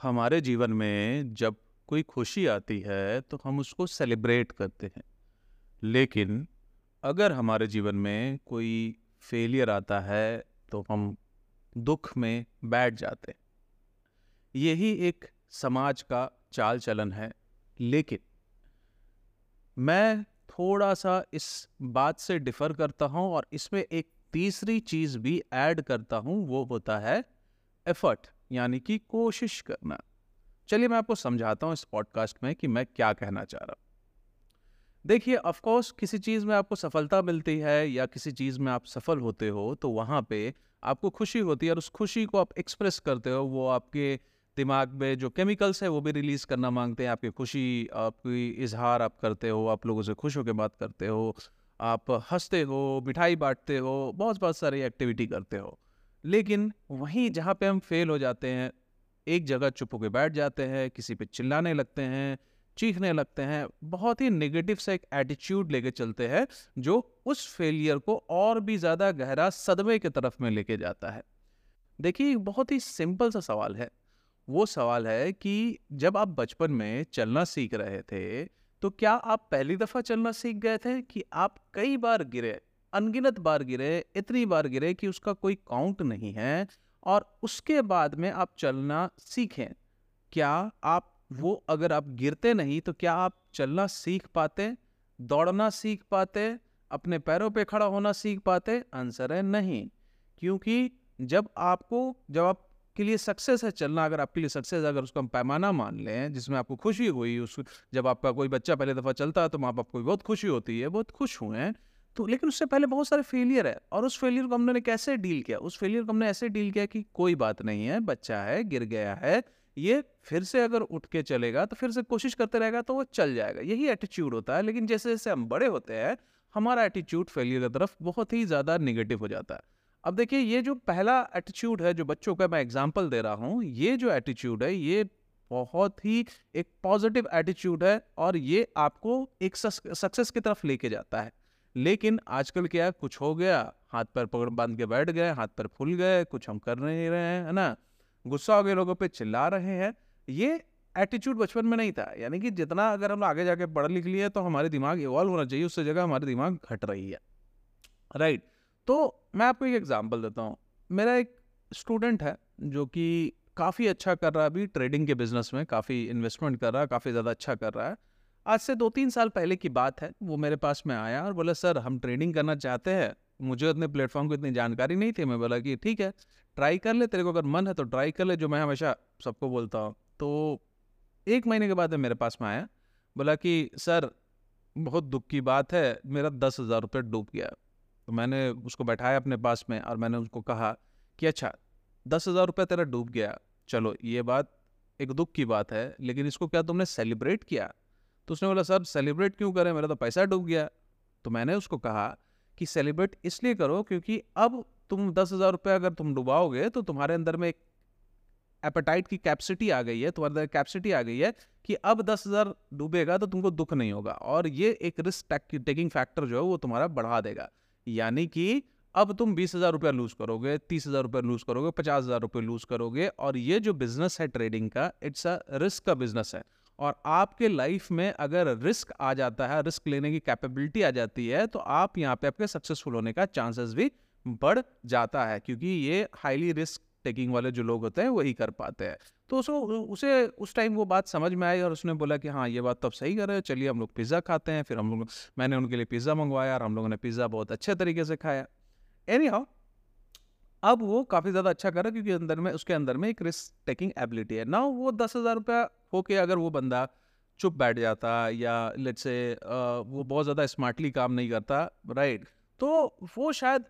हमारे जीवन में जब कोई खुशी आती है तो हम उसको सेलिब्रेट करते हैं। लेकिन अगर हमारे जीवन में कोई फेलियर आता है तो हम दुख में बैठ जाते हैं। यही एक समाज का चाल चलन है। लेकिन मैं थोड़ा सा इस बात से डिफर करता हूँ और इसमें एक तीसरी चीज़ भी ऐड करता हूँ, वो होता है एफर्ट यानी कि कोशिश करना। चलिए मैं आपको समझाता हूँ इस पॉडकास्ट में कि मैं क्या कहना चाह रहा हूँ। देखिए ऑफकोर्स किसी चीज़ में आपको सफलता मिलती है या किसी चीज़ में आप सफल होते हो तो वहाँ पे आपको खुशी होती है और उस खुशी को आप एक्सप्रेस करते हो, वो आपके दिमाग में जो केमिकल्स है, वो भी रिलीज़ करना मांगते हैं। आपकी खुशी, आपकी इजहार आप करते हो, आप लोगों से खुश होकर बात करते हो, आप हँसते हो, मिठाई बांटते हो बहुत बहुत सारी एक्टिविटी करते हो। लेकिन वहीं जहाँ पे हम फेल हो जाते हैं, एक जगह चुप होकर बैठ जाते हैं, किसी पे चिल्लाने लगते हैं, चीखने लगते हैं, बहुत ही नेगेटिव सा एक एटीट्यूड लेके चलते हैं, जो उस फेलियर को और भी ज़्यादा गहरा सदमे की तरफ़ में लेके जाता है। देखिए बहुत ही सिंपल सा सवाल है। वो सवाल है कि जब आप बचपन में चलना सीख रहे थे तो क्या आप पहली दफ़ा चलना सीख गए थे कि आप कई बार गिरे? अनगिनत बार गिरे, इतनी बार गिरे कि उसका कोई काउंट नहीं है और उसके बाद में आप चलना सीखें। क्या आप वो अगर आप गिरते नहीं तो क्या आप चलना सीख पाते, दौड़ना सीख पाते, अपने पैरों पे खड़ा होना सीख पाते? आंसर है नहीं। क्योंकि जब आपको, जब आप के लिए सक्सेस है चलना, अगर आपके लिए सक्सेस है, अगर उसको हम पैमाना मान लें, जिसमें आपको खुशी हुई, उस, जब आपका कोई बच्चा पहले दफ़ा चलता है तो माँ बाप को बहुत खुशी होती है, बहुत खुश हुए हैं। तो लेकिन उससे पहले बहुत सारे फेलियर है और उस फेलियर को हमने कैसे डील किया? उस फेलियर को हमने ऐसे डील किया कि कोई बात नहीं है, बच्चा है, गिर गया है, ये फिर से अगर उठ के चलेगा तो फिर से कोशिश करते रहेगा तो वो चल जाएगा। यही एटीट्यूड होता है, लेकिन जैसे जैसे हम बड़े होते हैं, हमारा एटीट्यूड फेलियर की तरफ़ बहुत ही ज़्यादा निगेटिव हो जाता है। अब देखिए, ये जो पहला एटीट्यूड है, जो बच्चों का मैं एग्ज़ाम्पल दे रहा हूँ, ये जो एटीट्यूड है, ये बहुत ही एक पॉजिटिव एटीट्यूड है और ये आपको एक सक्सेस की तरफ़ लेके जाता है। लेकिन आजकल क्या कुछ हो गया, हाथ पर पकड़ बाँध के बैठ गए, हाथ पर फूल गए, कुछ हम कर नहीं रहे हैं, है ना? गुस्सा हो गए लोगों पे, चिल्ला रहे हैं। ये एटीट्यूड बचपन में नहीं था। यानी कि जितना अगर हम आगे जाके पढ़ लिख लिए तो हमारे दिमाग इवॉल्व होना चाहिए, उससे जगह हमारे दिमाग घट रही है। राइट तो मैं आपको एक एग्ज़ाम्पल देता हूँ। मेरा एक स्टूडेंट है, जो कि काफ़ी अच्छा कर रहा है अभी ट्रेडिंग के बिज़नेस में, काफ़ी इन्वेस्टमेंट कर रहा है, काफ़ी ज़्यादा अच्छा कर रहा है। आज से दो तीन साल पहले की बात है। वो मेरे पास में आया और बोला, सर, हम ट्रेडिंग करना चाहते हैं। मुझे अपने प्लेटफॉर्म की इतनी जानकारी नहीं थी। मैं बोला कि, ठीक है, ट्राई कर ले, तेरे को अगर मन है तो ट्राई कर ले, जो मैं हमेशा सबको बोलता हूँ। तो एक महीने के बाद मेरे पास में आया। बोला कि, सर, बहुत दुख की बात है, मेरा दस हज़ार रुपये डूब गया। तो मैंने उसको बैठाया अपने पास में और मैंने उसको कहा कि अच्छा दस हज़ार रुपये तेरा डूब गया। चलो, ये बात एक दुख की बात है, लेकिन इसको क्या तुमने सेलिब्रेट किया? तो उसने बोला सर सेलिब्रेट क्यों करें? मेरा तो पैसा डूब गया। तो मैंने उसको कहा कि सेलिब्रेट इसलिए करो क्योंकि अब तुम दस हज़ार रुपये अगर तुम डुबाओगे तो तुम्हारे अंदर में एक एपेटाइट की कैपेसिटी आ गई है, तुम्हारे अंदर कैपेसिटी आ गई है कि अब दस हज़ार डूबेगा तो तुमको दुख नहीं होगा और ये एक रिस्क टेकिंग फैक्टर जो है वो तुम्हारा बढ़ा देगा। यानी कि अब तुम बीस हज़ार रुपया लूज़ करोगे, तीस हज़ार रुपया लूज़ करोगे, पचास हज़ार रुपये लूज़ करोगे और ये जो बिज़नेस है ट्रेडिंग का इट्स अ रिस्क का बिज़नेस है। और आपके लाइफ में अगर रिस्क आ जाता है रिस्क लेने की कैपेबिलिटी आ जाती है तो आप यहाँ पे आपके सक्सेसफुल होने का चांसेस भी बढ़ जाता है, क्योंकि ये हाईली रिस्क टेकिंग वाले जो लोग होते हैं, वही कर पाते हैं। तो उसको उसे, उस टाइम वो बात समझ में आई और उसने बोला कि हाँ ये बात तो अब सही कर रहे हो, चलिए हम लोग पिज़्ज़ा खाते हैं, फिर हम लोग, मैंने उनके लिए पिज़्ज़ा मंगवाया और हम लोगों ने पिज़्ज़ा बहुत अच्छे तरीके से खाया। एनी हाउ अब वो काफ़ी ज़्यादा अच्छा कर रहा है क्योंकि अंदर में, उसके अंदर में एक रिस्क टेकिंग एबिलिटी है। ना वो दस हज़ार रुपया होके अगर वो बंदा चुप बैठ जाता या लेट से वो बहुत ज़्यादा स्मार्टली काम नहीं करता राइट तो वो शायद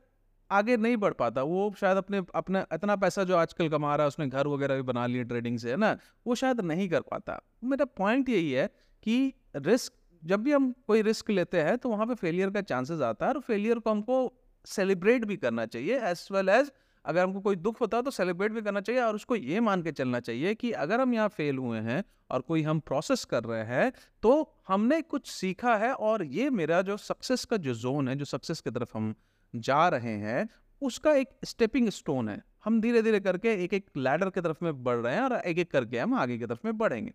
आगे नहीं बढ़ पाता। वो शायद अपने, अपना इतना पैसा जो आजकल कमा रहा है, उसने घर वगैरह भी बना लिए ट्रेडिंग से, है ना? वो शायद नहीं कर पाता। मेरा पॉइंट यही है कि रिस्क जब भी हम कोई रिस्क लेते हैं तो वहाँ पे फेलियर का चांसेस आता है और फेलियर को हमको सेलिब्रेट भी करना चाहिए एज वेल एज अगर हमको कोई दुख होता है तो सेलिब्रेट भी करना चाहिए और उसको ये मान के चलना चाहिए कि अगर हम यहाँ फेल हुए हैं और कोई हम प्रोसेस कर रहे हैं तो हमने कुछ सीखा है और ये मेरा जो सक्सेस का जो जोन है, जो सक्सेस की तरफ़ हम जा रहे हैं, उसका एक स्टेपिंग स्टोन है। हम धीरे धीरे करके एक एक लैडर की तरफ़ में बढ़ रहे हैं और एक एक करके हम आगे की तरफ़ में बढ़ेंगे।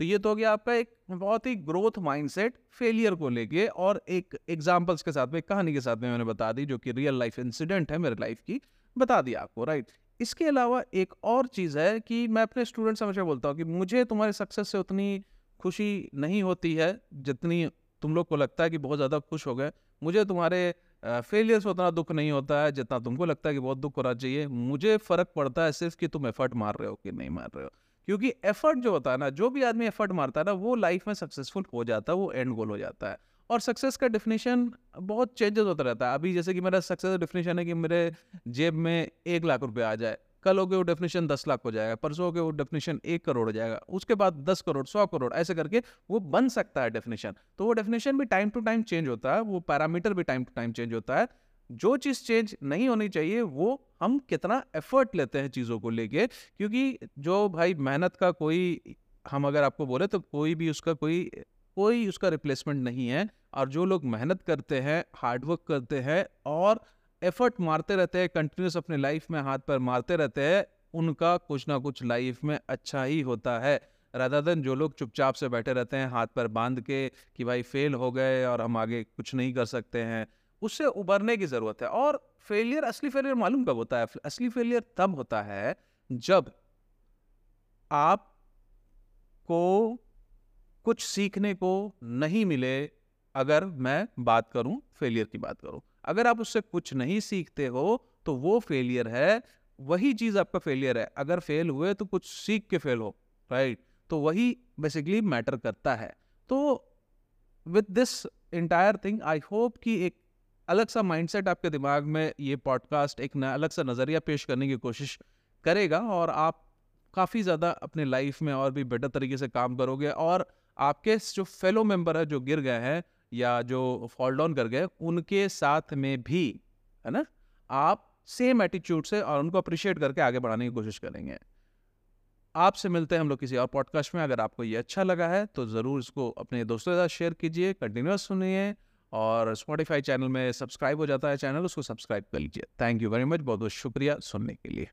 तो ये तो हो गया आपका एक बहुत ही ग्रोथ माइंडसेट फेलियर को लेके और एक एग्जांपल्स के साथ में कहानी के साथ में मैंने बता दी जो कि रियल लाइफ इंसिडेंट है मेरे लाइफ की, बता दिया आपको राइट इसके अलावा एक और चीज़ है कि मैं अपने स्टूडेंट्स हमेशा बोलता हूँ कि मुझे तुम्हारे सक्सेस से उतनी खुशी नहीं होती है जितनी तुम लोग को लगता है कि बहुत ज़्यादा खुश हो गए। मुझे तुम्हारे फेलियर से उतना दुख नहीं होता है जितना तुमको लगता है कि बहुत दुख होना चाहिए। मुझे फ़र्क पड़ता है सिर्फ़ कि तुम एफर्ट मार रहे हो कि नहीं मार रहे हो। क्योंकि एफर्ट जो होता है ना, जो भी आदमी एफर्ट मारता है ना, वो लाइफ में सक्सेसफुल हो जाता है, वो एंड गोल हो जाता है। और सक्सेस का डिफिनेशन बहुत चेंजेस होता रहता है। अभी जैसे कि मेरा सक्सेस डिफिनेशन है कि मेरे जेब में एक लाख रुपए आ जाए, कल हो गए वो डेफिनेशन दस लाख हो जाएगा, परसों हो गए वो डेफिनेशन एक करोड़ हो जाएगा, उसके बाद दस करोड़, सौ करोड़, ऐसे करके वो बन सकता है डेफिनेशन तो वो डेफिनेशन भी टाइम टू टाइम चेंज होता है, वो पैरामीटर भी टाइम टू टाइम चेंज होता है। जो चीज़ चेंज नहीं होनी चाहिए, वो हम कितना एफर्ट लेते हैं चीज़ों को लेके, क्योंकि जो भाई मेहनत का कोई, हम अगर आपको बोले तो कोई भी उसका कोई कोई उसका रिप्लेसमेंट नहीं है, और जो लोग मेहनत करते हैं हार्डवर्क करते हैं, और एफर्ट मारते रहते हैं कंटिन्यूस अपने लाइफ में हाथ पर मारते रहते हैं, उनका कुछ ना कुछ लाइफ में अच्छा ही होता है। राधा दिन जो लोग चुपचाप से बैठे रहते हैं, हाथ पर बाँध के कि भाई फेल हो गए और हम आगे कुछ नहीं कर सकते हैं उससे उबरने की ज़रूरत है और फेलियर असली फेलियर मालूम कब होता है? असली फेलियर तब होता है जब आप को कुछ सीखने को नहीं मिले। अगर मैं बात करूँ फेलियर की बात करूँ, अगर आप उससे कुछ नहीं सीखते हो तो वो फेलियर है, वही चीज़ आपका फेलियर है। अगर फेल हुए तो कुछ सीख के फेल हो राइट तो वही बेसिकली मैटर करता है। तो with this entire thing I hope कि एक अलग सा माइंडसेट आपके दिमाग में ये पॉडकास्ट एक नया अलग सा नज़रिया पेश करने की कोशिश करेगा और आप काफ़ी ज़्यादा अपने लाइफ में और भी बेटर तरीके से काम करोगे और आपके जो फेलो मेंबर है, जो गिर गए हैं या जो फॉल डाउन कर गए, उनके साथ में भी, है ना, आप सेम एटीट्यूड से और उनको अप्रिशिएट करके आगे बढ़ाने की कोशिश करेंगे। आपसे मिलते हैं हम लोग किसी और पॉडकास्ट में। अगर आपको ये अच्छा लगा है तो ज़रूर इसको अपने दोस्तों के साथ शेयर कीजिए कंटिन्यूस सुनिए। और स्पॉटिफाई चैनल में सब्सक्राइब हो जाता है चैनल उसको सब्सक्राइब कर लीजिए। थैंक यू वेरी मच बहुत बहुत शुक्रिया सुनने के लिए।